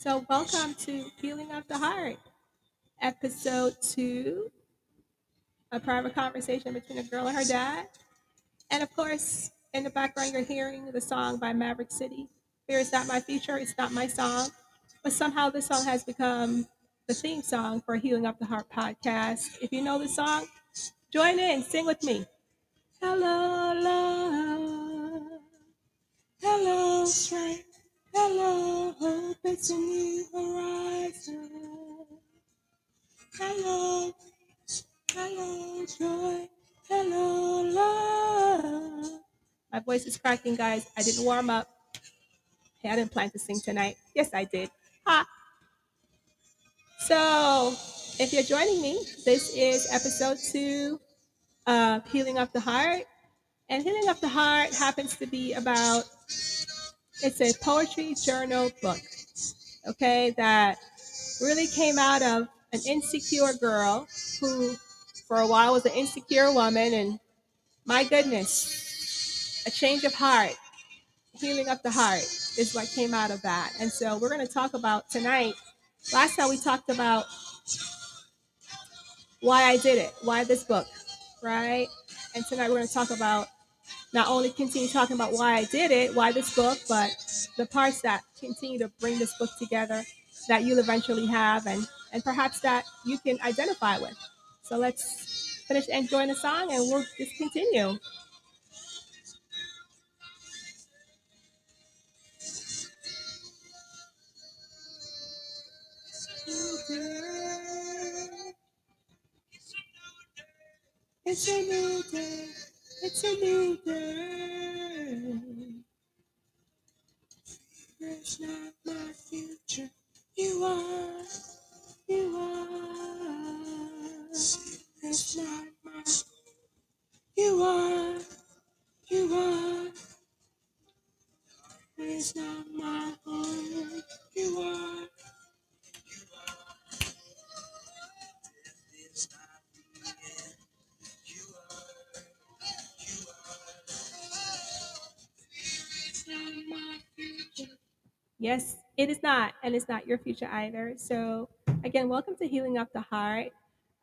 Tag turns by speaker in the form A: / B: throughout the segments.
A: So, welcome to Healing of the Heart, episode two, a private conversation between a girl and her dad. And of course, in the background, you're hearing the song by Maverick City. Fear is not my future, it's not my song. But somehow this song has become the theme song for Healing of the Heart podcast. If you know the song, join in, sing with me. Hello, love. Hello, strength. Hello, hope. It's a new horizon. Hello, hello, joy. Hello, love. My voice is cracking, guys. I didn't warm up. Hey, I didn't plan to sing tonight. Yes, I did. Ha. So, if you're joining me, this is episode two of Healing of the Heart. And Healing of the Heart happens to be about it's a poetry journal book, okay, that really came out of an insecure girl who, for a while, was an insecure woman. And my goodness, a change of heart, healing of the heart is what came out of that. And so we're going to talk about tonight. Last time we talked about why I did it, why this book, right? And tonight we're going to talk about not only continue talking about why I did it, why this book, but the parts that continue to bring this book together that you'll eventually have and, and perhaps that you can identify with. So let's finish enjoying the song and we'll just continue. It's a new day. It's a new day. It's not my future. You are. You are. It's not my. You are. You are. It's not my home. You are. Yes, it is not, and it's not your future either. So, again, welcome to Healing Up the Heart,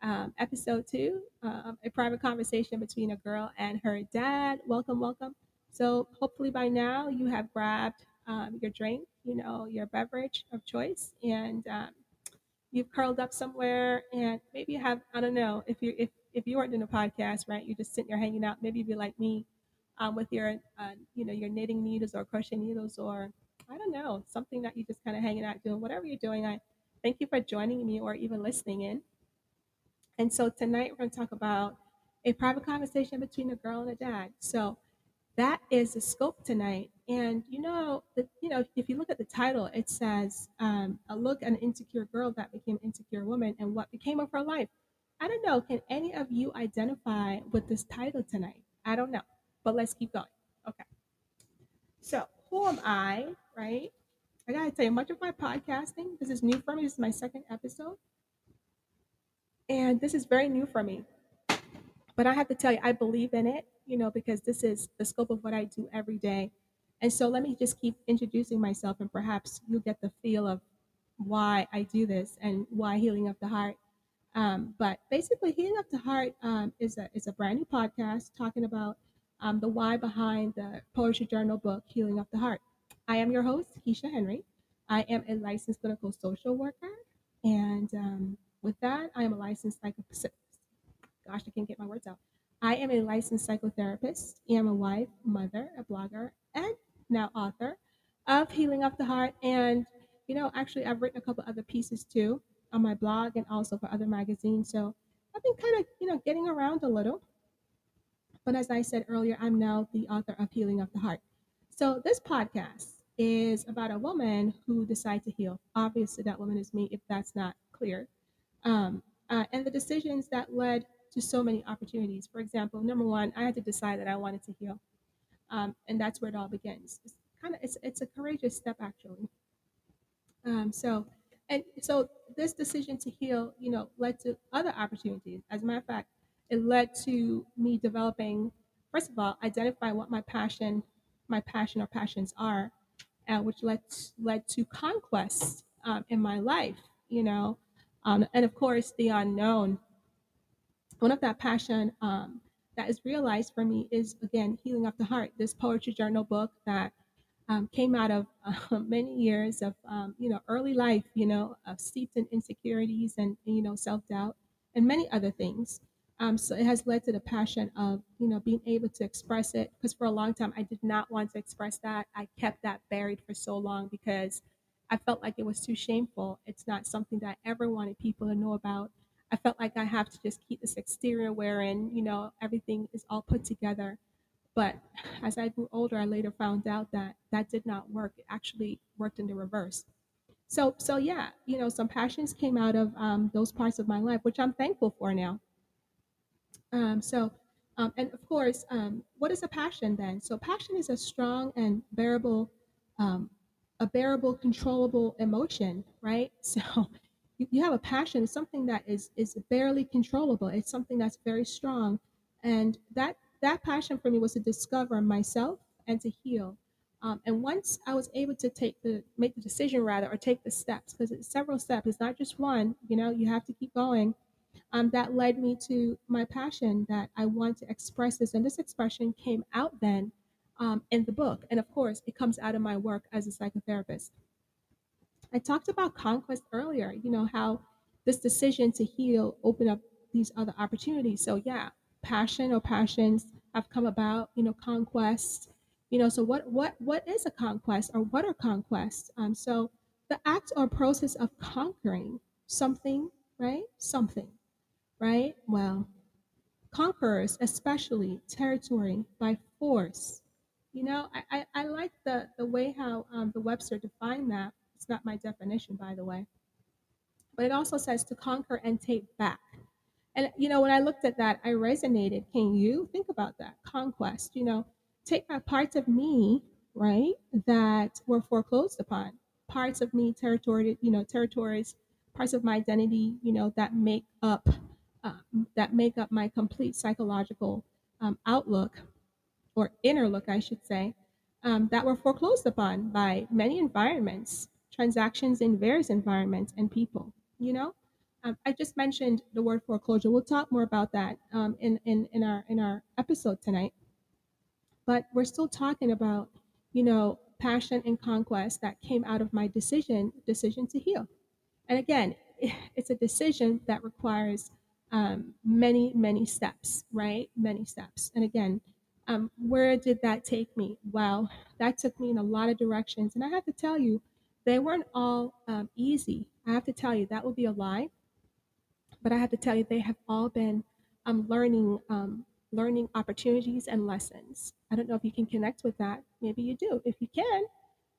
A: um, episode two, um, a private conversation between a girl and her dad. Welcome, welcome. So, hopefully, by now you have grabbed um, your drink, you know, your beverage of choice, and um, you've curled up somewhere, and maybe you have, I don't know, if you if if you weren't doing a podcast, right, you're just sitting there hanging out. Maybe you'd be like me, um, with your, uh, you know, your knitting needles or crochet needles or I don't know, something that you're just kind of hanging out doing, whatever you're doing. I thank you for joining me or even listening in. And so tonight we're going to talk about a private conversation between a girl and a dad. So that is the scope tonight. And you know, the, you know, if you look at the title, it says um, a look at an insecure girl that became an insecure woman and what became of her life. I don't know. Can any of you identify with this title tonight? I don't know, but let's keep going. Okay. So who am I, right? I gotta tell you, much of my podcasting, this is new for me. This is my second episode. And this is very new for me. But I have to tell you, I believe in it, you know, because this is the scope of what I do every day. And so let me just keep introducing myself, and perhaps you'll get the feel of why I do this and why Healing of the Heart. Um, but basically, Healing of the Heart um, is a is a brand new podcast talking about um, the why behind the Poetry Journal book, Healing of the Heart. I am your host, Keisha Henry. I am a licensed clinical social worker. And um, with that, I am a licensed psychotherapist. Gosh, I can't get my words out. I am a licensed psychotherapist. I am a wife, mother, a blogger, and now author of Healing of the Heart. And, you know, actually, I've written a couple other pieces too on my blog and also for other magazines. So I've been kind of, you know, getting around a little. But as I said earlier, I'm now the author of Healing of the Heart. So this podcast is about a woman who decided to heal. Obviously, that woman is me, if that's not clear. Um, uh, and the decisions that led to so many opportunities. For example, number one, I had to decide that I wanted to heal, um, and that's where it all begins. It's kind of it's it's a courageous step actually. Um, so, and so this decision to heal, you know, led to other opportunities. As a matter of fact, it led to me developing, first of all, identify what my passion, my passion or passions are, uh, which led led to conquest um, in my life, you know, um, and of course the unknown. One of that passion um, that is realized for me is again healing of the heart. This poetry journal book that um, came out of uh, many years of um, you know early life, you know, of steeped in insecurities and you know self doubt and many other things. Um, so it has led to the passion of you know being able to express it because for a long time I did not want to express that. I kept that buried for so long because I felt like it was too shameful. It's not something that I ever wanted people to know about. I felt like I have to just keep this exterior wherein you know everything is all put together but as I grew older, I later found out that that did not work. It actually worked in the reverse. So, so yeah, you know, some passions came out of um, those parts of my life, which I'm thankful for now. Um, so, um, and of course, um, what is a passion then? So, passion is a strong and bearable, um, a bearable, controllable emotion, right? So, you, you have a passion, something that is is barely controllable. It's something that's very strong, and that that passion for me was to discover myself and to heal. Um, and once I was able to take the make the decision rather or take the steps because it's several steps. It's not just one. You know, you have to keep going. Um, that led me to my passion that I want to express this, and this expression came out then um, in the book. And of course, it comes out of my work as a psychotherapist. I talked about conquest earlier, you know, how this decision to heal opened up these other opportunities. So, yeah, passion or passions have come about, you know, conquest. You know, so what what what is a conquest or what are conquests? Um, so the act or process of conquering something, right? Something, right? Well, conquerors, especially territory by force. You know, I, I, I like the, the way how um, the Webster defined that. It's not my definition, by the way. But it also says to conquer and take back. And, you know, when I looked at that, I resonated. Can you think about that? Conquest, you know, take back parts of me, right, that were foreclosed upon, parts of me, territory, you know, territories, parts of my identity, you know, that make up um, that make up my complete psychological um, outlook or inner look, I should say, um, that were foreclosed upon by many environments, transactions in various environments and people. You know, um, I just mentioned the word foreclosure. We'll talk more about that um, in, in in our in our episode tonight. But we're still talking about, you know, passion and conquest that came out of my decision decision to heal. And again, it's a decision that requires um, many, many steps, right? Many steps. And again, um, where did that take me? Well, that took me in a lot of directions. And I have to tell you, they weren't all um, easy. I have to tell you, that would be a lie. But I have to tell you, they have all been um, learning um, learning opportunities and lessons. I don't know if you can connect with that. Maybe you do. If you can,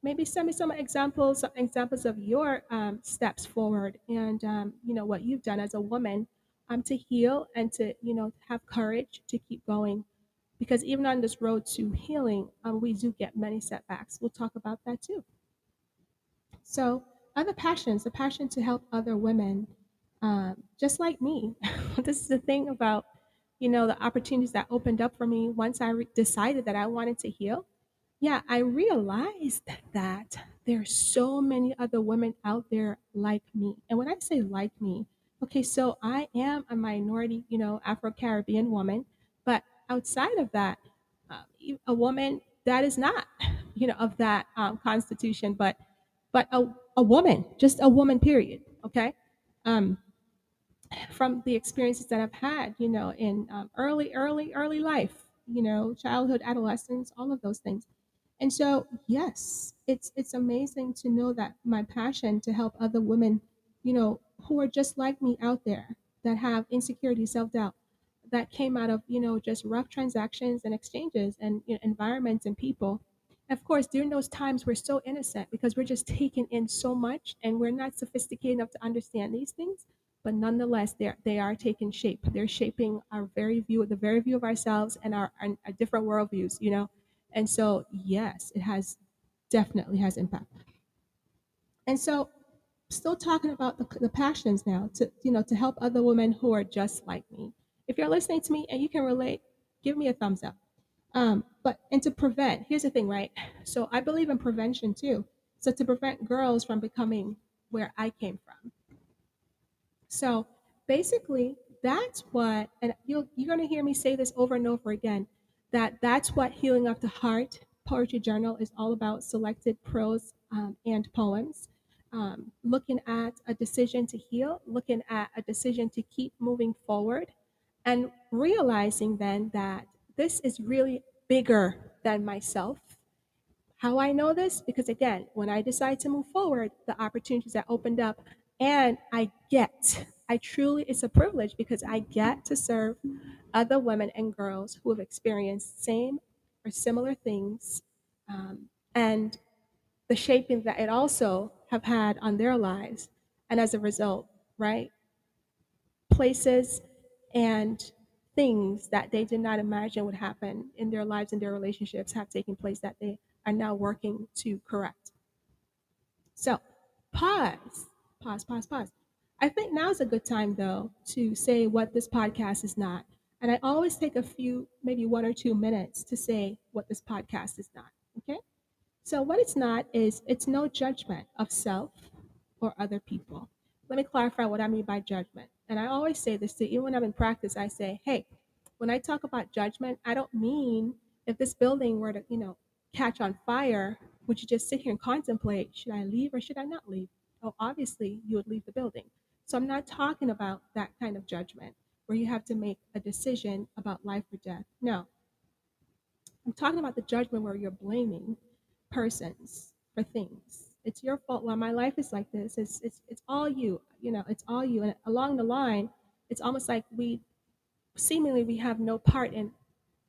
A: maybe send me some examples some examples of your um, steps forward and um, you know what you've done as a woman um, to heal and to you know have courage to keep going. Because even on this road to healing um, we do get many setbacks. We'll talk about that too. So other passions the passion to help other women um, just like me. This is the thing about you know the opportunities that opened up for me once i re- decided that i wanted to heal. Yeah, I realized that there are so many other women out there like me. And when I say like me, okay, so I am a minority, you know, Afro Caribbean woman, but outside of that, uh, a woman that is not, you know, of that um, constitution, but but a, a woman, just a woman, period. Okay, um, from the experiences that I've had, you know, in um, early, early, early life, you know, childhood, adolescence, all of those things and so, yes, it's it's amazing to know that my passion to help other women, you know, who are just like me out there that have insecurity, self-doubt, that came out of, you know, just rough transactions and exchanges and you know, environments and people. Of course, during those times we're so innocent because we're just taking in so much and we're not sophisticated enough to understand these things. But nonetheless, they are, they are taking shape. They're shaping our very view, the very view of ourselves and our, our, our different worldviews, you know and so, yes, it has definitely has impact. And so, still talking about the, the passions now to you know to help other women who are just like me. If you're listening to me and you can relate, give me a thumbs up. Um, but and to prevent, here's the thing, right? So I believe in prevention too. So to prevent girls from becoming where I came from. So basically, that's what, and you'll, you're going to hear me say this over and over again, that that's what Healing of the Heart Poetry Journal is all about selected prose um, and poems. Um, looking at a decision to heal, looking at a decision to keep moving forward, and realizing then that this is really bigger than myself. How I know this? Because again, when I decide to move forward, the opportunities that opened up, and I get, I truly, it's a privilege because I get to serve other women and girls who have experienced same or similar things, um, and the shaping that it also have had on their lives, and as a result, right, places and things that they did not imagine would happen in their lives and their relationships have taken place that they are now working to correct. So, pause, pause, pause, pause. I think now's a good time, though, to say what this podcast is not. And I always take a few, maybe one or two minutes to say what this podcast is not. So, what it's not is it's no judgment of self or other people. Let me clarify what I mean by judgment. And I always say this to even when I'm in practice, I say, hey, when I talk about judgment, I don't mean if this building were to, you know, catch on fire, would you just sit here and contemplate, should I leave or should I not leave? Oh, obviously, you would leave the building. So I'm not talking about that kind of judgment where you have to make a decision about life or death. No. I'm talking about the judgment where you're blaming persons for things. It's your fault why my life is like this. It's it's it's all you. You know, it's all you. And along the line, it's almost like we seemingly we have no part in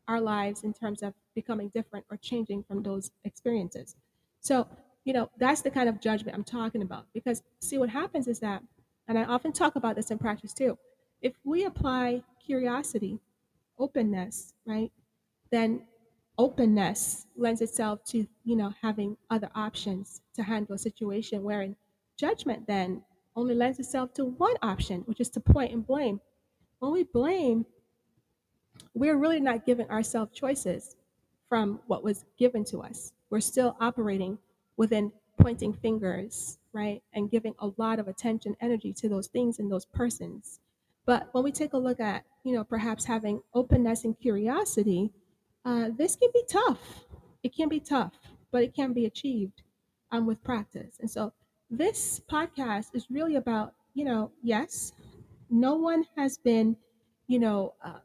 A: our lives in terms of becoming different or changing from those experiences. So, you know, that's the kind of judgment I'm talking about. Because, see, what happens is that, and I often talk about this in practice too, if we apply curiosity, openness, right, then openness lends itself to, you know, having other options to handle a situation, wherein judgment then only lends itself to one option, which is to point and blame. When we blame, we're really not giving ourselves choices from what was given to us. We're still operating within pointing fingers, right? And giving a lot of attention, energy to those things and those persons. But when we take a look at, you know, perhaps having openness and curiosity, uh, this can be tough. It can be tough, but it can be achieved um, with practice. And so this podcast is really about, you know, yes, no one has been, you know, uh,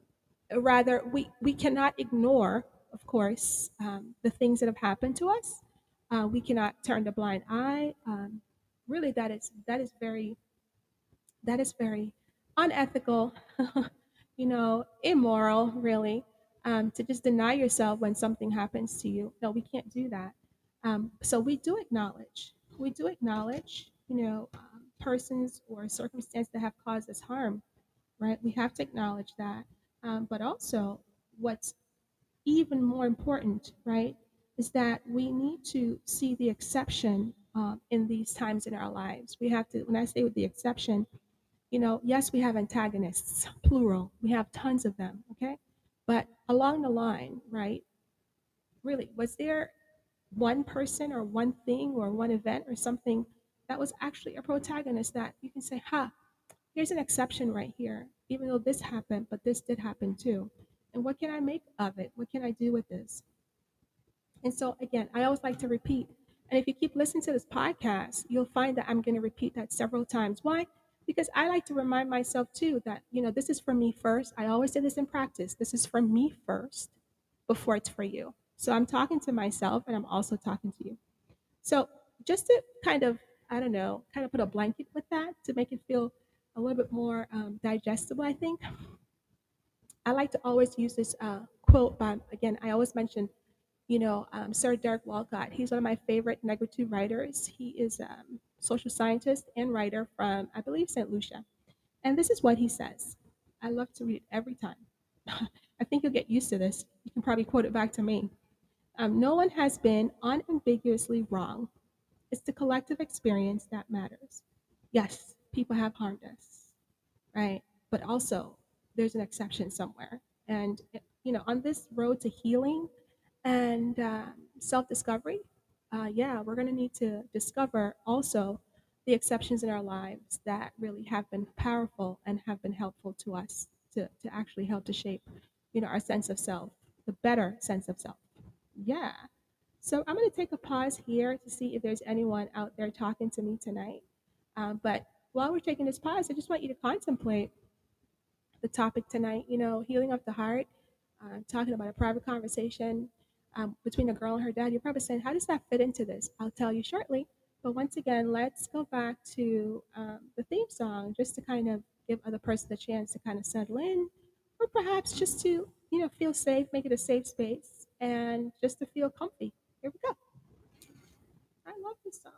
A: rather we we cannot ignore of course um, the things that have happened to us uh, we cannot turn a blind eye um, really that is that is very that is very unethical you know immoral really um, to just deny yourself when something happens to you no we can't do that um, so we do acknowledge we do acknowledge you know um, persons or circumstances that have caused us harm right we have to acknowledge that um, but also, what's even more important, right, is that we need to see the exception um, in these times in our lives. We have to, when I say with the exception, you know, yes, we have antagonists, plural. We have tons of them, okay? But along the line, right, really, was there one person or one thing or one event or something that was actually a protagonist that you can say, ha, here's an exception right here even though this happened, but this did happen too. And what can I make of it? What can I do with this? And so, again, I always like to repeat. And if you keep listening to this podcast, you'll find that I'm going to repeat that several times. Why? Because I like to remind myself too that, you know, this is for me first. I always say this in practice. This is for me first before it's for you. So I'm talking to myself and I'm also talking to you. So just to kind of, I don't know, kind of put a blanket with that to make it feel a little bit more um, digestible, I think. I like to always use this uh, quote by, again, I always mention, you know, um, Sir Derek Walcott. He's one of my favorite negative writers. He is um, social scientist and writer from, I believe, St. Lucia. And this is what he says. I love to read it every time. I think you'll get used to this. You can probably quote it back to me. Um, no one has been unambiguously wrong. It's the collective experience that matters. Yes, people have harmed us, right? But also, there's an exception somewhere. And, you know, on this road to healing and uh, self discovery, uh, yeah, we're going to need to discover also the exceptions in our lives that really have been powerful and have been helpful to us to, to actually help to shape, you know, our sense of self, the better sense of self. Yeah. So I'm going to take a pause here to see if there's anyone out there talking to me tonight. Um, but while we're taking this pause, I just want you to contemplate the topic tonight, you know, healing of the heart, uh, talking about a private conversation um, between a girl and her dad. You're probably saying, how does that fit into this? I'll tell you shortly. But once again, let's go back to um, the theme song just to kind of give other person the chance to kind of settle in, or perhaps just to, you know, feel safe, make it a safe space, and just to feel comfy. Here we go. I love this song.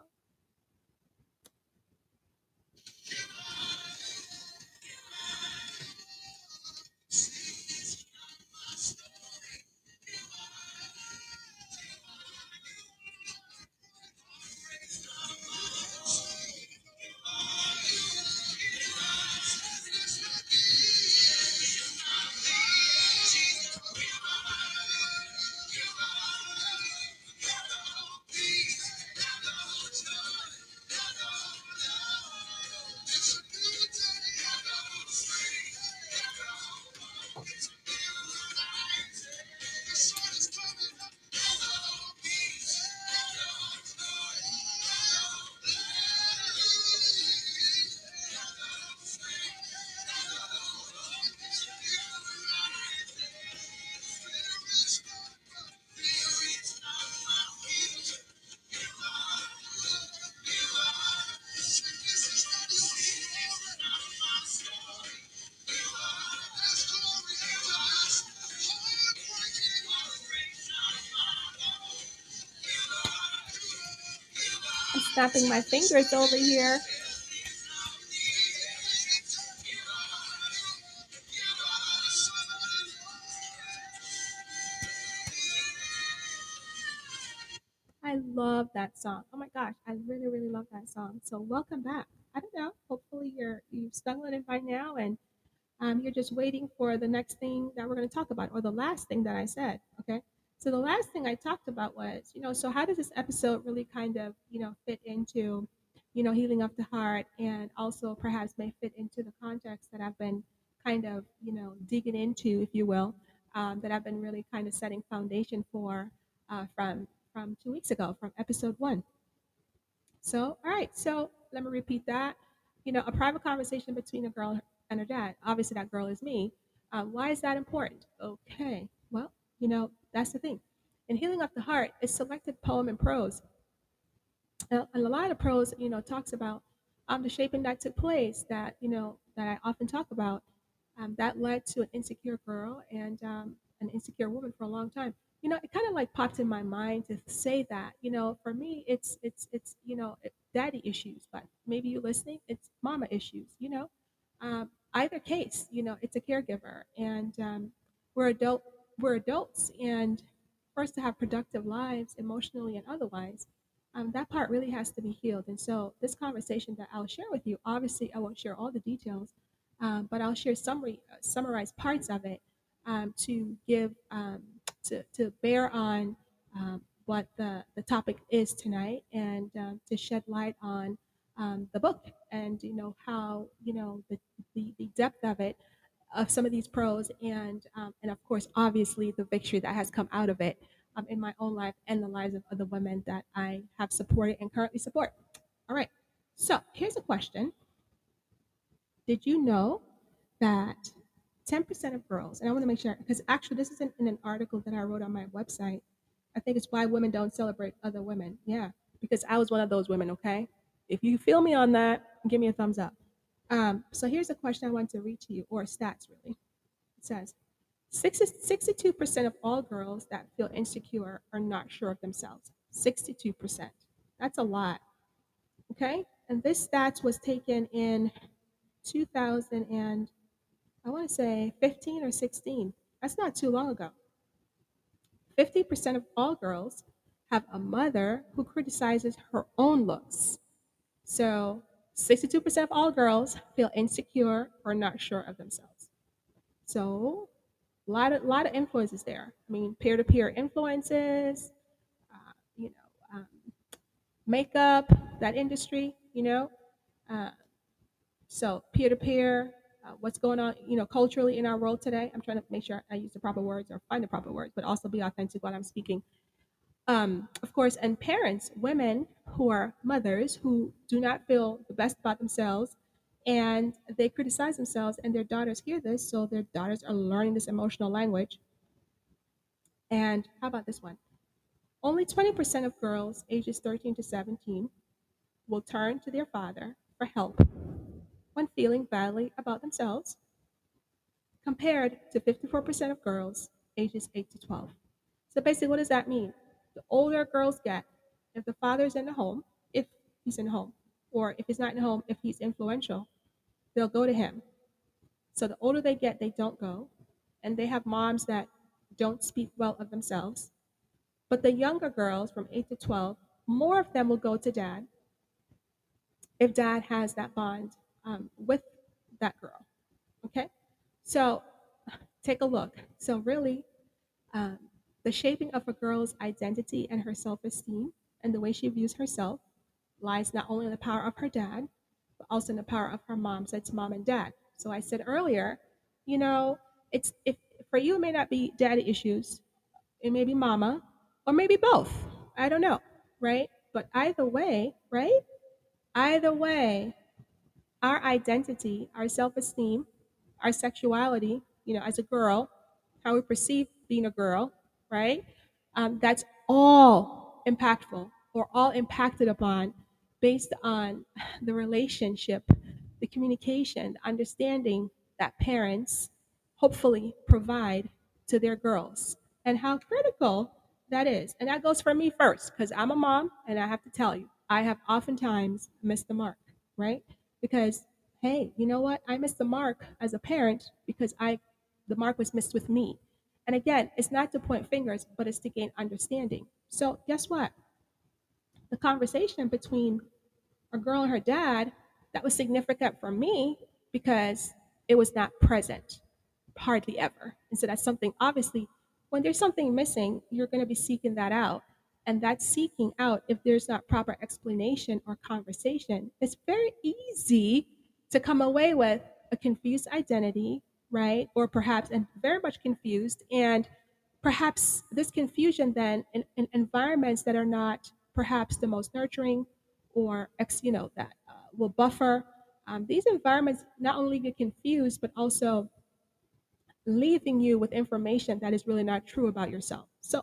A: Snapping my fingers over here. I love that song. Oh my gosh, I really, really love that song. So welcome back. I don't know. Hopefully you're you've stumbled in by now and um, you're just waiting for the next thing that we're going to talk about or the last thing that I said. Okay. So the last thing I talked about was, you know, so how does this episode really kind of, you know, fit into, you know, healing of the heart and also perhaps may fit into the context that I've been kind of, you know, digging into, if you will, um, that I've been really kind of setting foundation for uh, from from two weeks ago, from episode one. So, all right. So let me repeat that. You know, a private conversation between a girl and her dad. Obviously, that girl is me. Um, why is that important? Okay. Well, you know, that's the thing. In Healing of the Heart, it's selected poem and prose. And a lot of prose, you know, talks about um, the shaping that took place that, you know, that I often talk about um, that led to an insecure girl and um, an insecure woman for a long time you know, it kind of like popped in my mind to say that, you know, for me, it's, it's, it's, you know, daddy issues, but maybe you listening, it's mama issues, you know, um, either case, you know, it's a caregiver and um, we're adult, we're adults and for us to have productive lives emotionally and otherwise, um, that part really has to be healed. And so this conversation that I'll share with you, obviously I won't share all the details, um, but I'll share summary, uh, summarize parts of it um, to give um, to, to bear on um, what the, the topic is tonight and um, to shed light on the book and you know how you know the, the, the depth of it of some of these prose and um, and of course obviously the victory that has come out of it um, in my own life and the lives of other women that I have supported and currently support. All right, so here's a question: Did you know that 10% of girls, and I want to make sure, because actually this is in, in an article that I wrote on my website. I think it's why women don't celebrate other women. Yeah, because I was one of those women, okay? If you feel me on that, give me a thumbs up. Um, so here's a question I want to read to you, or stats really. It says 62% of all girls that feel insecure are not sure of themselves. 62%. That's a lot. Okay? And this stats was taken in 2000 and I want to say 15 or 16. That's not too long ago. 50% of all girls have a mother who criticizes her own looks. So 62% of all girls feel insecure or not sure of themselves. So a lot of, lot of influences there. I mean, peer-to-peer influences, uh, you know, um, makeup, that industry, you know, Uh, so peer to peer, what's going on, you know, culturally in our world today. I'm trying to make sure I use the proper words or find the proper words, but also be authentic while I'm speaking. Um, of course, and parents, women who are mothers who do not feel the best about themselves and they criticize themselves and their daughters hear this so their daughters are learning this emotional language. And how about this one? Only 20% of girls ages 13 to 17 will turn to their father for help when feeling badly about themselves compared to 54% of girls ages 8 to 12 so basically what does that mean the older girls get if the father's in the home if he's in the home or if he's not in the home if he's influential they'll go to him. So the older they get, they don't go. And they have moms that don't speak well of themselves. But the younger girls from 8 to 12, more of them will go to dad if dad has that bond um, with that girl. Okay? So take a look. So, really, um, the shaping of a girl's identity and her self esteem and the way she views herself lies not only in the power of her dad, but also in the power of her mom. So it's mom and dad. So I said earlier, you know, it's if for you it may not be daddy issues, it may be mama, or maybe both. I don't know, right? But either way, right? Either way, our identity, our self-esteem, our sexuality, you know, as a girl, how we perceive being a girl, right? Um, that's all impactful or all impacted upon based on the relationship, the communication, the understanding that parents hopefully provide to their girls and how critical that is. And that goes for me first because I'm a mom and I have to tell you, I have oftentimes missed the mark, right? Because hey, you know what? I missed the mark as a parent because I the mark was missed with me. And again, it's not to point fingers, but it's to gain understanding. So guess what? The conversation between a girl and her dad, that was significant for me because it was not present hardly ever. And so that's something, obviously, when there's something missing, you're going to be seeking that out. And that seeking out, if there's not proper explanation or conversation, it's very easy to come away with a confused identity, right? Or perhaps, and very much confused. And perhaps this confusion then in, in environments that are not perhaps the most nurturing or ex, you know, that uh, will buffer. Um, these environments not only get confused, but also leaving you with information that is really not true about yourself. So,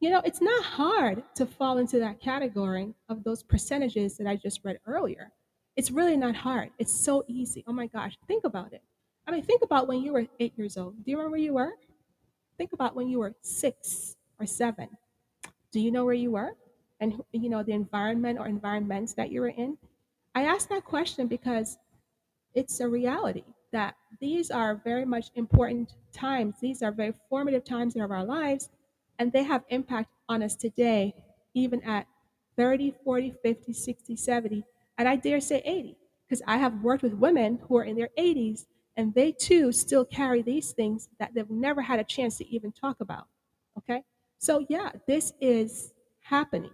A: you know, it's not hard to fall into that category of those percentages that I just read earlier. It's really not hard. It's so easy. Oh my gosh, think about it. I mean, think about when you were eight years old. Do you remember where you were? Think about when you were six or seven. Do you know where you were? and you know the environment or environments that you were in? I ask that question because it's a reality that these are very much important times. These are very formative times in our lives, and they have impact on us today, even at 30, 40, 50, 60, 70, and I dare say 80, because I have worked with women who are in their 80s, and they too still carry these things that they've never had a chance to even talk about. Okay? So, yeah, this is happening.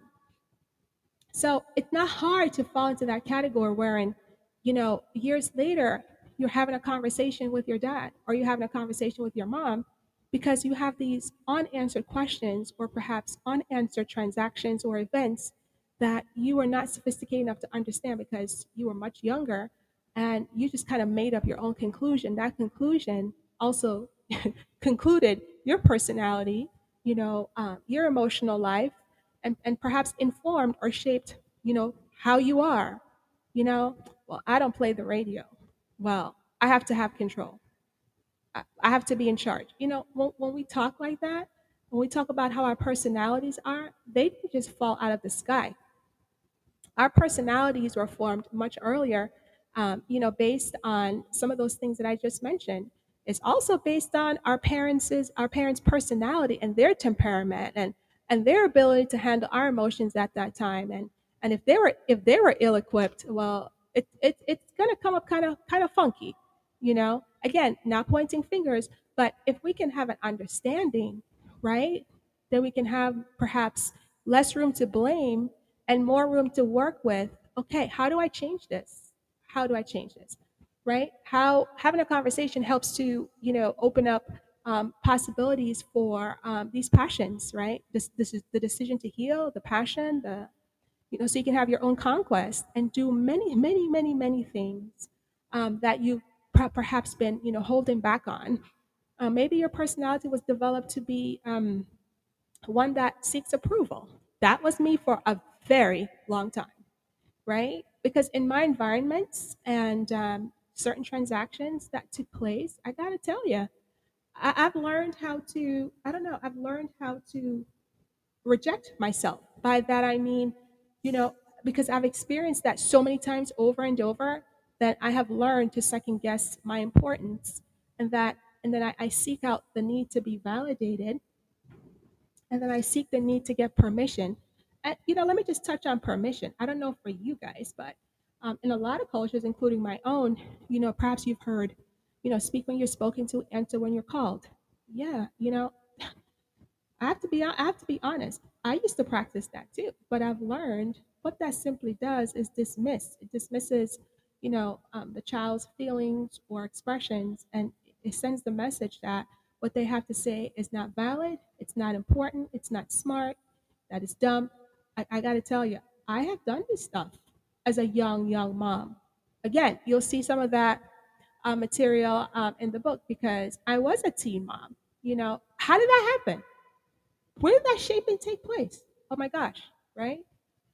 A: So it's not hard to fall into that category wherein, you know, years later, you're having a conversation with your dad or you're having a conversation with your mom because you have these unanswered questions or perhaps unanswered transactions or events that you are not sophisticated enough to understand because you were much younger and you just kind of made up your own conclusion. That conclusion also concluded your personality, you know, uh, your emotional life, and, and perhaps informed or shaped, you know, how you are. You know, well, I don't play the radio. Well, I have to have control. I, I have to be in charge. You know, when, when we talk like that, when we talk about how our personalities are, they didn't just fall out of the sky. Our personalities were formed much earlier, um, you know, based on some of those things that I just mentioned. It's also based on our parents' our parents' personality and their temperament and and their ability to handle our emotions at that time. And and if they were if they were ill equipped, well, it, it it's gonna come up kind of kind of funky, you know. Again, not pointing fingers, but if we can have an understanding, right, then we can have perhaps less room to blame and more room to work with. Okay, how do I change this? How do I change this? Right? How having a conversation helps to, you know, open up um, possibilities for um, these passions, right? This, this is the decision to heal, the passion, the, you know, so you can have your own conquest and do many, many, many, many things um, that you've perhaps been, you know, holding back on. Uh, maybe your personality was developed to be um, one that seeks approval. That was me for a very long time, right? Because in my environments and um, certain transactions that took place, I got to tell you, I, I've learned how to, I don't know, I've learned how to reject myself. By that I mean, you know, because I've experienced that so many times over and over that I have learned to second guess my importance and that and then I, I seek out the need to be validated and then I seek the need to get permission. You know, let me just touch on permission. I don't know for you guys, but um, in a lot of cultures, including my own, you know, perhaps you've heard, you know, speak when you're spoken to, enter when you're called. Yeah, you know, I have to be I have to be honest. I used to practice that too, but I've learned what that simply does is dismiss. It dismisses, you know, um, the child's feelings or expressions, and it sends the message that what they have to say is not valid, it's not important, it's not smart, that is dumb. I, I got to tell you, I have done this stuff as a young young mom. Again, you'll see some of that uh, material um, in the book because I was a teen mom. You know, how did that happen? Where did that shaping take place? Oh my gosh, right?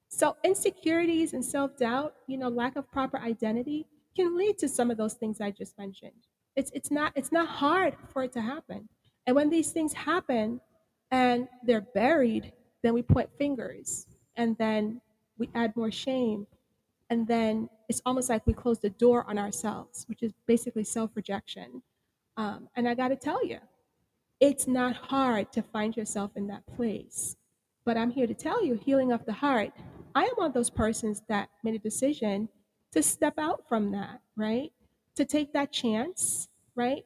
A: So insecurities and self-doubt, you know, lack of proper identity can lead to some of those things I just mentioned. It's it's not it's not hard for it to happen. And when these things happen and they're buried, then we point fingers and then we add more shame and then it's almost like we close the door on ourselves, which is basically self-rejection. Um, and I got to tell you, it's not hard to find yourself in that place. But I'm here to tell you, healing of the heart, I am one of those persons that made a decision to step out from that, right? To take that chance, right?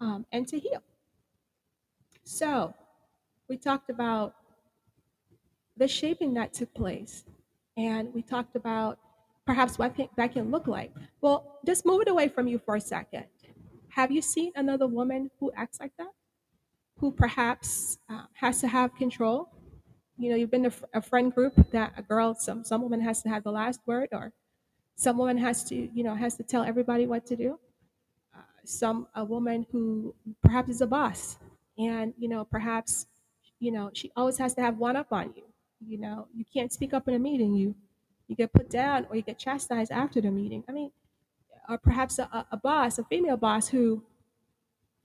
A: Um, and to heal. So we talked about the shaping that took place. And we talked about perhaps what that can look like. Well, just move it away from you for a second. Have you seen another woman who acts like that? who perhaps uh, has to have control. You know, you've been a, a friend group that a girl, some some woman has to have the last word, or some woman has to, you know, has to tell everybody what to do. Uh, some a woman who perhaps is a boss, and you know, perhaps, you know, she always has to have one up on you. You know, you can't speak up in a meeting. You you get put down or you get chastised after the meeting. I mean, or perhaps a, a boss, a female boss who,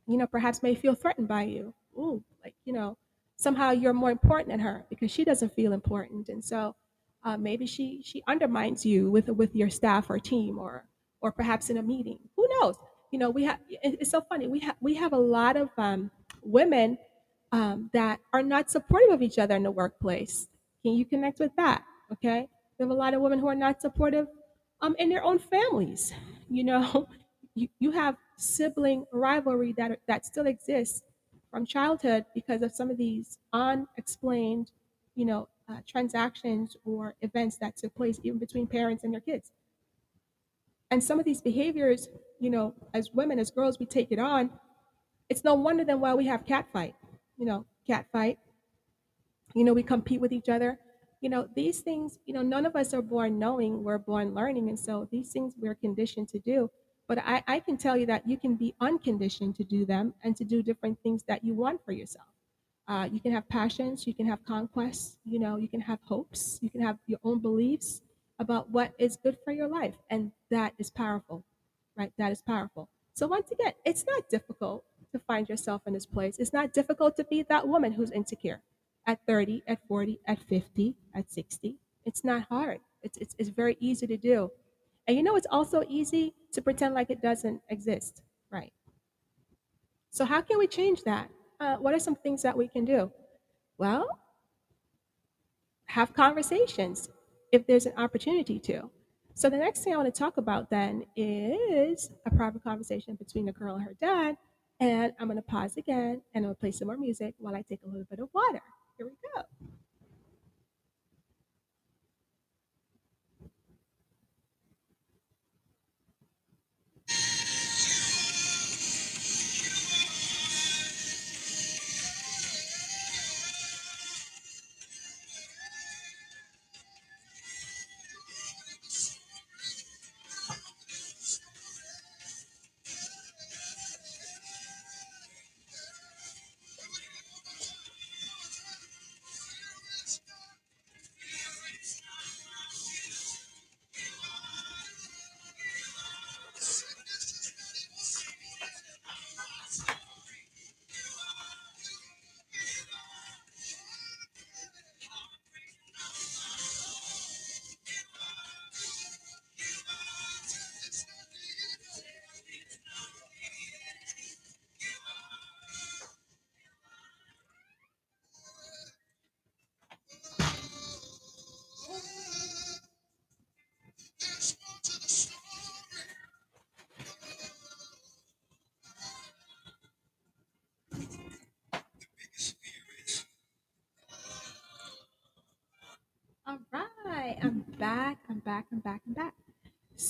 A: you know, perhaps may feel threatened by you ooh, like, you know, somehow you're more important than her because she doesn't feel important. And so uh, maybe she, she undermines you with, with your staff or team or, or perhaps in a meeting. Who knows? You know, we have, it's so funny. We have, we have a lot of um, women um, that are not supportive of each other in the workplace. Can you connect with that? Okay. We have a lot of women who are not supportive um, in their own families. You know, you, you have sibling rivalry that, that still exists from childhood because of some of these unexplained, you know, uh, transactions or events that took place even between parents and their kids. And some of these behaviors, you know, as women, as girls, we take it on. It's no wonder then why we have cat fight, you know, cat fight. You know, we compete with each other. You know, these things, you know, none of us are born knowing, we're born learning. And so these things we're conditioned to do. But I, I can tell you that you can be unconditioned to do them and to do different things that you want for yourself. Uh, you can have passions, you can have conquests, you know, you can have hopes, you can have your own beliefs about what is good for your life. And that is powerful, right? That is powerful. So once again, it's not difficult to find yourself in this place. It's not difficult to be that woman who's insecure at 30, at 40, at 50, at 60. It's not hard. It's, it's, it's very easy to do. And you know, it's also easy to pretend like it doesn't exist, right? So, how can we change that? Uh, what are some things that we can do? Well, have conversations if there's an opportunity to. So, the next thing I want to talk about then is a private conversation between a girl and her dad. And I'm going to pause again and to play some more music while I take a little bit of water. Here we go.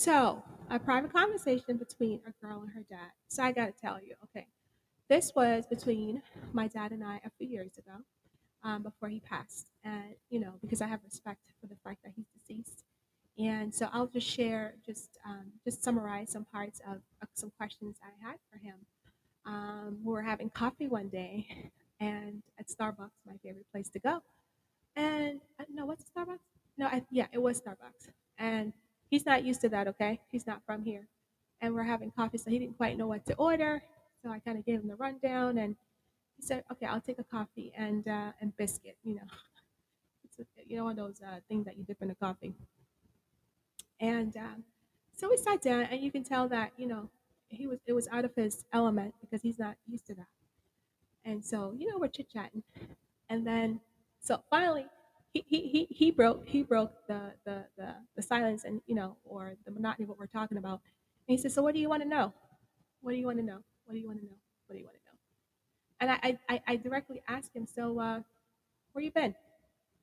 A: So, a private conversation between a girl and her dad. So, I got to tell you, okay, this was between my dad and I a few years ago um, before he passed. And, you know, because I have respect for the fact that he's deceased. And so I'll just share, just um, just summarize some parts of, some questions I had for him. Um, we were having coffee one day, and at Starbucks, my favorite place to go. And uh, no, what's Starbucks? No, I, yeah, it was Starbucks. And he's not used to that. Okay, he's not from here. And we're having coffee, so he didn't quite know what to order. So I kind of gave him the rundown, and he said, "Okay, I'll take a coffee and uh, and biscuit." You know, it's a, you know one of those uh, things that you dip in a coffee. And um, so we sat down, and you can tell that you know he was it was out of his element because he's not used to that. And so you know we're chit chatting, and then so finally he, he, he, broke he broke the, the, the, the silence and you know or the monotony of what we're talking about. And he said, "So what do you want to know? What do you want to know? What do you want to know? What do you want to know?" And I I, I directly asked him, "So uh, where you been?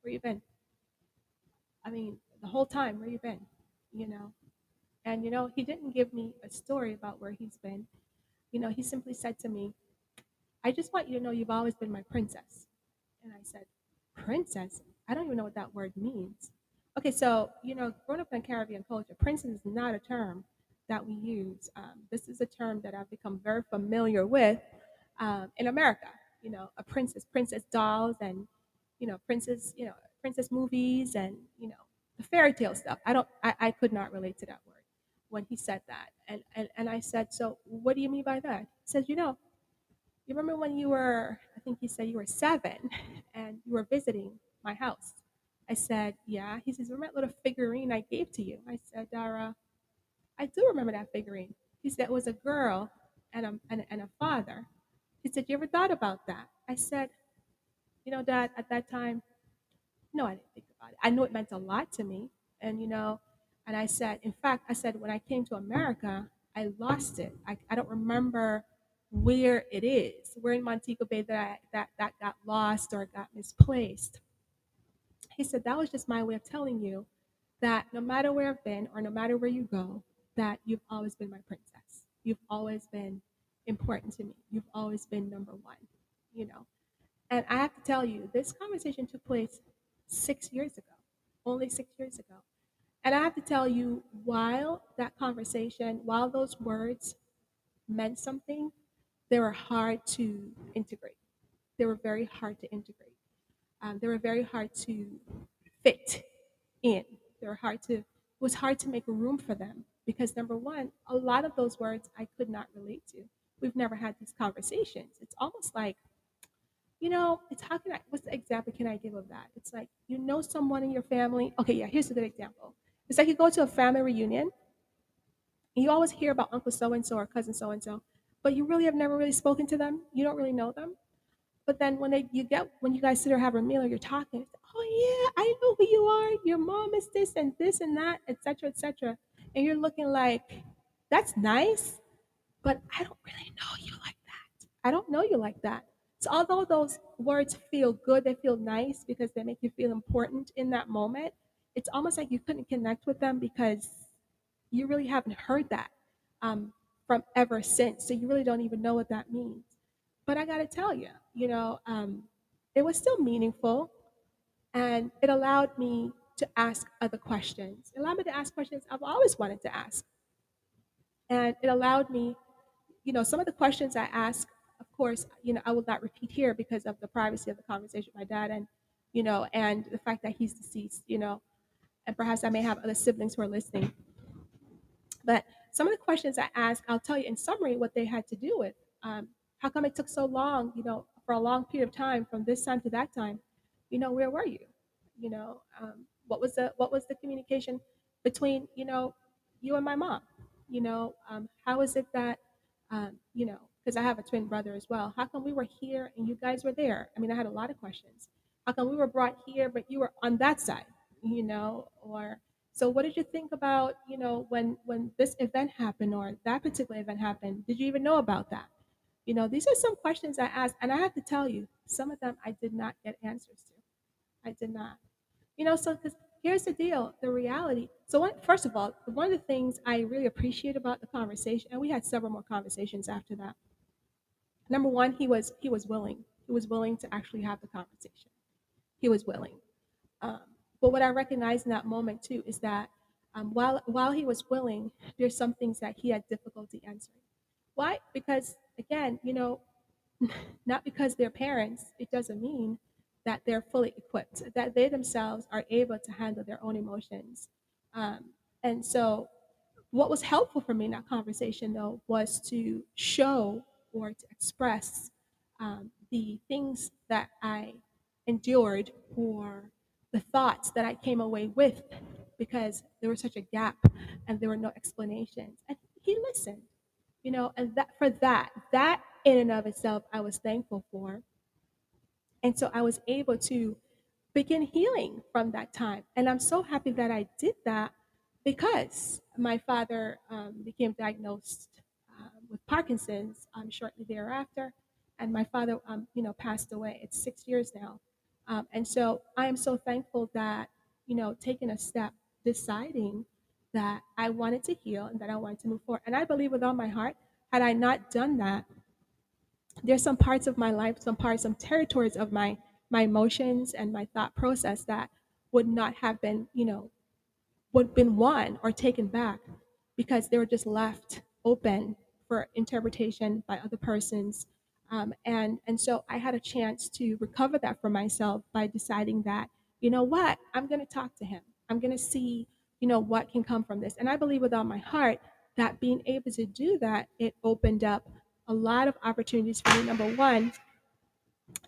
A: Where you been? I mean, the whole time, where you been? You know?" And you know, he didn't give me a story about where he's been. You know, he simply said to me, "I just want you to know you've always been my princess." And I said, "Princess? I don't even know what that word means." Okay, so you know, growing up in Caribbean culture, princess is not a term that we use. Um, this is a term that I've become very familiar with um, in America. You know, a princess, princess dolls, and you know, princess, you know, princess movies, and you know, the fairy tale stuff. I don't, I, I could not relate to that word when he said that. And, and, and I said, So what do you mean by that? He says, You know, you remember when you were, I think he said you were seven and you were visiting my house? I said, Yeah. He says, Remember that little figurine I gave to you? I said, Dara, I do remember that figurine. He said, It was a girl and a, and, and a father. He said, You ever thought about that? I said, You know, Dad, at that time, no, I didn't think about it. I knew it meant a lot to me. And, you know, and I said, in fact, I said, when I came to America, I lost it. I, I don't remember where it is, where in Montego Bay that, I, that that got lost or got misplaced. He said, that was just my way of telling you that no matter where I've been or no matter where you go, that you've always been my princess. You've always been important to me. You've always been number one, you know. And I have to tell you, this conversation took place six years ago, only six years ago. And I have to tell you, while that conversation, while those words meant something, they were hard to integrate. They were very hard to integrate. Um, they were very hard to fit in. They were hard to, it was hard to make room for them because number one, a lot of those words I could not relate to. We've never had these conversations. It's almost like, you know, it's how can I, what's the example can I give of that? It's like, you know someone in your family. Okay, yeah, here's a good example. It's like you go to a family reunion, and you always hear about Uncle so and so or cousin so and so, but you really have never really spoken to them. You don't really know them. But then when they you get when you guys sit there have a meal or you're talking, oh yeah, I know who you are. Your mom is this and this and that, etc. etc. And you're looking like, that's nice, but I don't really know you like that. I don't know you like that. So although those words feel good, they feel nice because they make you feel important in that moment, it's almost like you couldn't connect with them because you really haven't heard that um, from ever since. So you really don't even know what that means. But I got to tell you, you know, um, it was still meaningful and it allowed me to ask other questions. It allowed me to ask questions I've always wanted to ask. And it allowed me, you know, some of the questions I ask, of course, you know, I will not repeat here because of the privacy of the conversation with my dad and, you know, and the fact that he's deceased, you know and perhaps I may have other siblings who are listening. But some of the questions I asked, I'll tell you in summary what they had to do with. Um, how come it took so long, you know, for a long period of time from this time to that time? You know, where were you? You know, um, what was the what was the communication between you know you and my mom? You know, um, how is it that um, you know because I have a twin brother as well. How come we were here and you guys were there? I mean, I had a lot of questions. How come we were brought here but you were on that side? you know, or so what did you think about, you know, when when this event happened or that particular event happened? Did you even know about that? You know, these are some questions I asked, and I have to tell you, some of them I did not get answers to. I did not. You know, so because here's the deal the reality so one, first of all one of the things i really appreciate about the conversation and we had several more conversations after that. Number one he was he was willing. He was willing to actually have the conversation. He was willing. Um, but what i recognized in that moment too is that um, while while he was willing there's some things that he had difficulty answering why because again you know not because they're parents, it doesn't mean that they're fully equipped, that they themselves are able to handle their own emotions. Um, and so, what was helpful for me in that conversation, though, was to show or to express um, the things that I endured or the thoughts that I came away with because there was such a gap and there were no explanations. And he listened you know and that for that that in and of itself i was thankful for. And so i was able to begin healing from that time. And i'm so happy that i did that because my father um, became diagnosed um, with parkinson's um, shortly thereafter. And my father um, you know passed away. It's six years now. Um, and so i am so thankful that you know taking a step deciding that I wanted to heal and that I wanted to move forward. And I believe with all my heart, had I not done that, there's some parts of my life, some parts, some territories of my my emotions and my thought process that would not have been, you know, would been won or taken back because they were just left open for interpretation by other persons. Um, and and so I had a chance to recover that for myself by deciding that, you know what, I'm to talk to him. I'm to see you know, what can come from this. And I believe with all my heart that being able to do that, it opened up a lot of opportunities for me. Number one,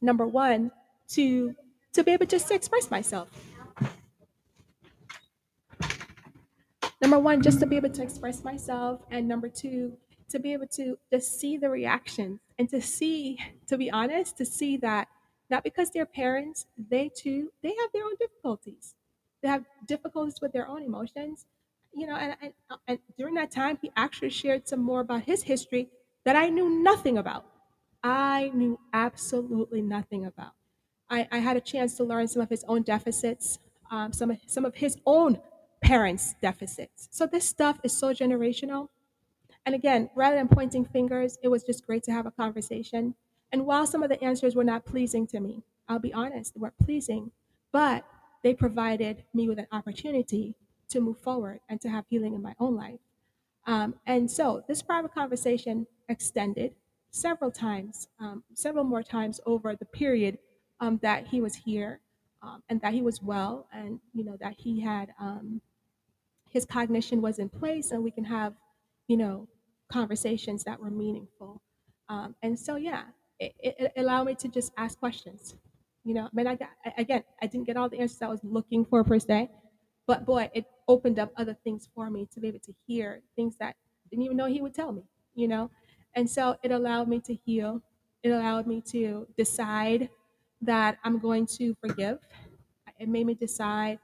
A: number one, to to be able just to express myself. Number one, just to be able to express myself, and number two, to be able to just see the reactions and to see, to be honest, to see that not because they're parents, they too, they have their own difficulties they have difficulties with their own emotions you know and, and, and during that time he actually shared some more about his history that i knew nothing about. I knew absolutely nothing about. I, I had a chance to learn some of his own deficits um, some, of, some of his own parents deficits. So this stuff is so generational. And again rather than pointing fingers it was just great to have a conversation. And while some of the answers were not pleasing to me i'll be honest they weren't pleasing but they provided me with an opportunity to move forward and to have healing in my own life. Um, and so this private conversation extended several times, um, several more times over the period um, that he was here um, and that he was well and, you know, that he had, um, his cognition was in place and we can have, you know, conversations that were meaningful. Um, and so, yeah, it, it allowed me to just ask questions you know, I mean, I got, again, I didn't get all the answers I was looking for per se, but boy, it opened up other things for me to be able to hear things that I didn't even know he would tell me, you know? And so it allowed me to heal. It allowed me to decide that I'm going to forgive. It made me decide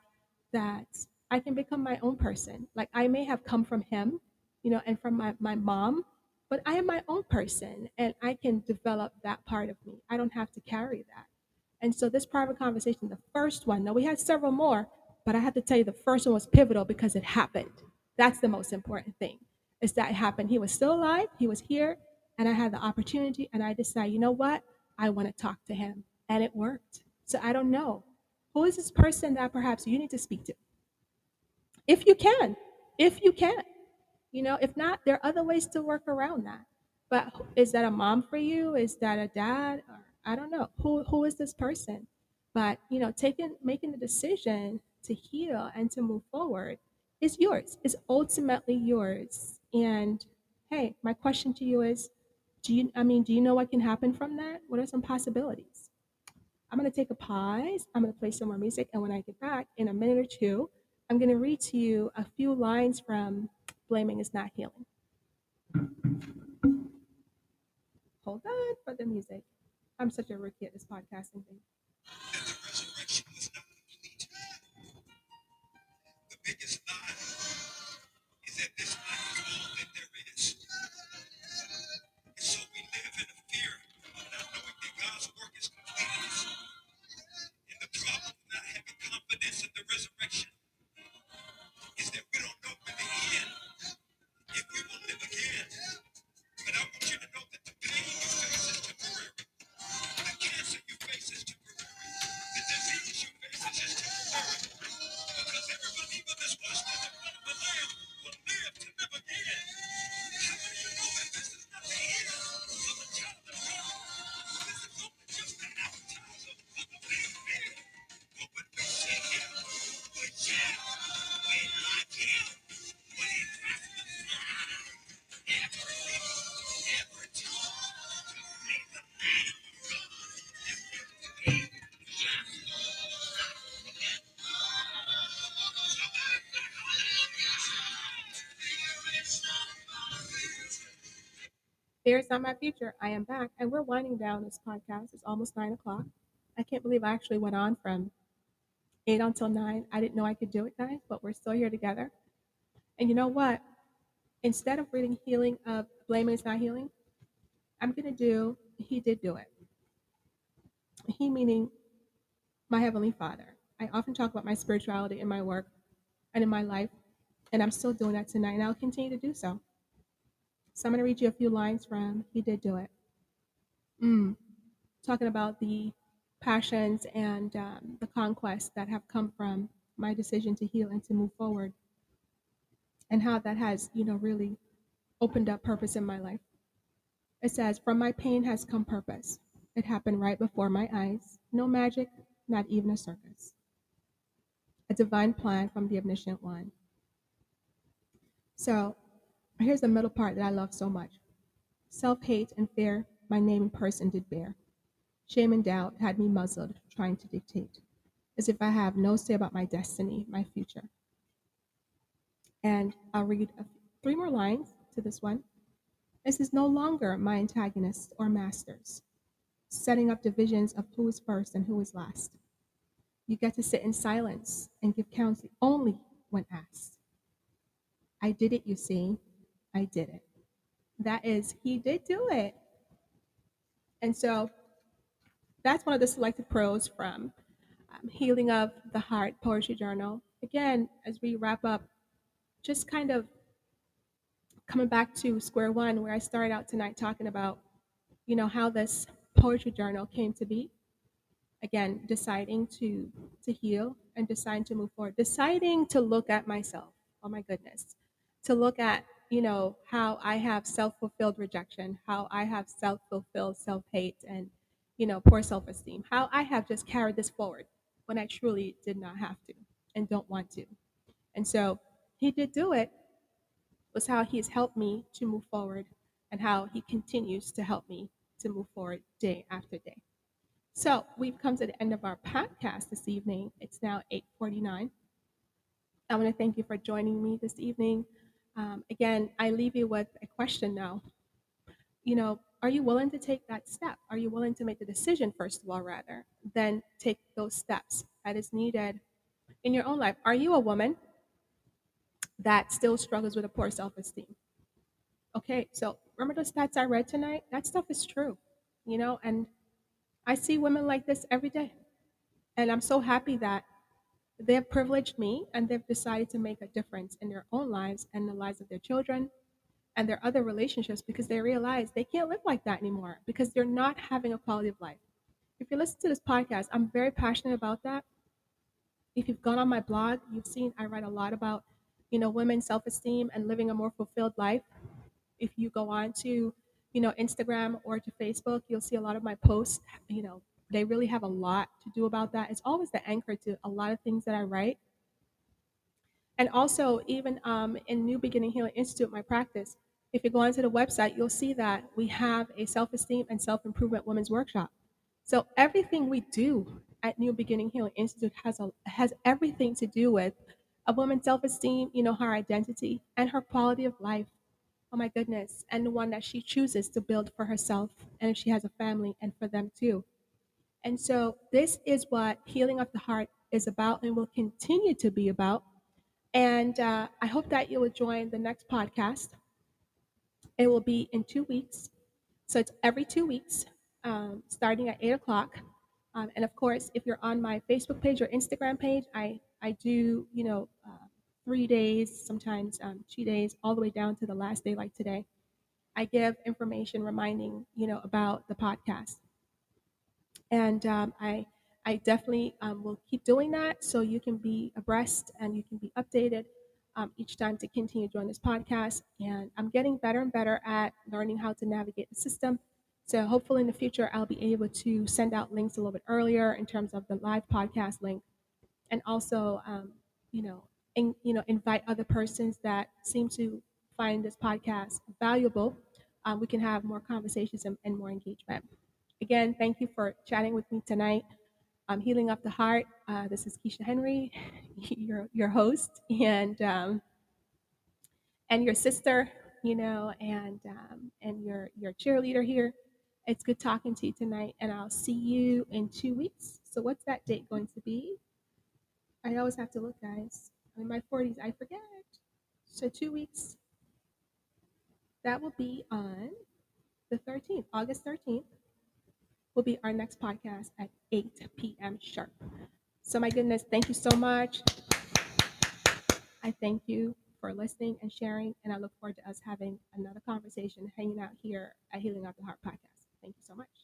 A: that I can become my own person. Like I may have come from him, you know, and from my, my mom, but I am my own person and I can develop that part of me. I don't have to carry that. And so this private conversation, the first one, now we had several more, but I have to tell you the first one was pivotal because it happened. That's the most important thing. Is that it happened. He was still alive, he was here, and I had the opportunity, and I decided, you know what? I want to talk to him. And it worked. So I don't know. Who is this person that perhaps you need to speak to? If you can, if you can. You know, if not, there are other ways to work around that. But is that a mom for you? Is that a dad? Or I don't know who who is this person, but you know, taking making the decision to heal and to move forward is yours. Is ultimately yours. And hey, my question to you is, do you? I mean, do you know what can happen from that? What are some possibilities? I'm to take a pause. I'm to play some more music, and when I get back in a minute or two, I'm to read to you a few lines from "Blaming Is Not Healing." Hold on for the music. I'm such a rookie at this podcasting thing. Fear is not my future. I am back. And we're winding down this podcast. It's almost nine o'clock. I can't believe I actually went on from eight until nine. I didn't know I could do it, guys, but we're still here together. And you know what? Instead of reading Healing of Blaming is Not Healing, I'm going to do He Did Do It. He meaning my Heavenly Father. I often talk about my spirituality in my work and in my life, and I'm still doing that tonight, and I'll continue to do so. So I'm going to read you a few lines from He Did Do It. Mm. Talking about the passions and um, the conquests that have come from my decision to heal and to move forward, and how that has, you know, really opened up purpose in my life. It says, From my pain has come purpose. It happened right before my eyes. No magic, not even a circus. A divine plan from the omniscient one. So here's the middle part that I love so much. Self hate and fear, my name and person did bear. Shame and doubt had me muzzled, trying to dictate, as if I have no say about my destiny, my future. And I'll read a, three more lines to this one. This is no longer my antagonists or masters, setting up divisions of who is first and who is last. You get to sit in silence and give counsel only when asked. I did it, you see. I did it. That is, he did do it. And so that's one of the selected prose from um, Healing of the Heart Poetry Journal. Again, as we wrap up, just kind of coming back to square one where I started out tonight talking about, you know, how this poetry journal came to be. Again, deciding to to heal and deciding to move forward, deciding to look at myself. Oh my goodness, to look at you know how I have self-fulfilled rejection, how I have self-fulfilled self-hate, and you know poor self-esteem, how I have just carried this forward when I truly did not have to and don't want to. And so he did do it, was how he's helped me to move forward and how he continues to help me to move forward day after day. So we've come to the end of our podcast this evening. It's now 8:49. I want to thank you for joining me this evening. Um, again, I leave you with a question now. You know, are you willing to take that step? Are you willing to make the decision, first of all, rather, than take those steps that is needed in your own life? Are you a woman that still struggles with a poor self esteem. Okay, so remember those stats I read tonight? That stuff is true, you know, and I see women like this every day. And I'm so happy that they've privileged me and they've decided to make a difference in their own lives and the lives of their children and their other relationships because they realize they can't live like that anymore because they're not having a quality of life. If you listen to this podcast, I'm very passionate about that. If you've gone on my blog, you've seen I write a lot about you know, women's self-esteem and living a more fulfilled life. If you go on to, you know, Instagram or to Facebook, you'll see a lot of my posts, you know, they really have a lot to do about that. It's always the anchor to a lot of things that I write. And also, even um, in New Beginning Healing Institute, my practice, if you go onto the website, you'll see that we have a self esteem and self improvement women's workshop. So, everything we do at New Beginning Healing Institute has, a, has everything to do with a woman's self esteem, you know, her identity and her quality of life. Oh my goodness. And the one that she chooses to build for herself and if she has a family and for them too. And so this is what healing of the heart is about and will continue to be about. And uh, I hope that you will join the next podcast. It will be in two weeks. So it's every two weeks, um, starting at 8 o'clock. Um, and of course, if you're on my Facebook page or Instagram page, I I do, you know, uh, three days, sometimes um, two days, all the way down to the last day, like today. I give information reminding, you know, about the podcast. And um, I, I definitely um, will keep doing that so you can be abreast and you can be updated um, each time to continue doing this podcast. And I'm getting better and better at learning how to navigate the system. So hopefully in the future, I'll be able to send out links a little bit earlier in terms of the live podcast link and also, um, you know, in, you know, invite other persons that seem to find this podcast valuable. Um, we can have more conversations and, and, more engagement. Again, thank you for chatting with me tonight. I'm Healing of the Heart. Uh, this is Keisha Henry, your your host, and um, and your sister you know, and um, and your your cheerleader here. It's good talking to you tonight, and I'll see you in two weeks. So what's that date going to be? I always have to look, guys. I'm in my 40s, I forget. So two weeks. That will be on the 13th, August 13th. Will be our next podcast at 8 p.m. sharp. So my goodness, thank you so much. I thank you for listening and sharing, and I look forward to us having another conversation, hanging out here at Healing of the Heart podcast. Thank you so much.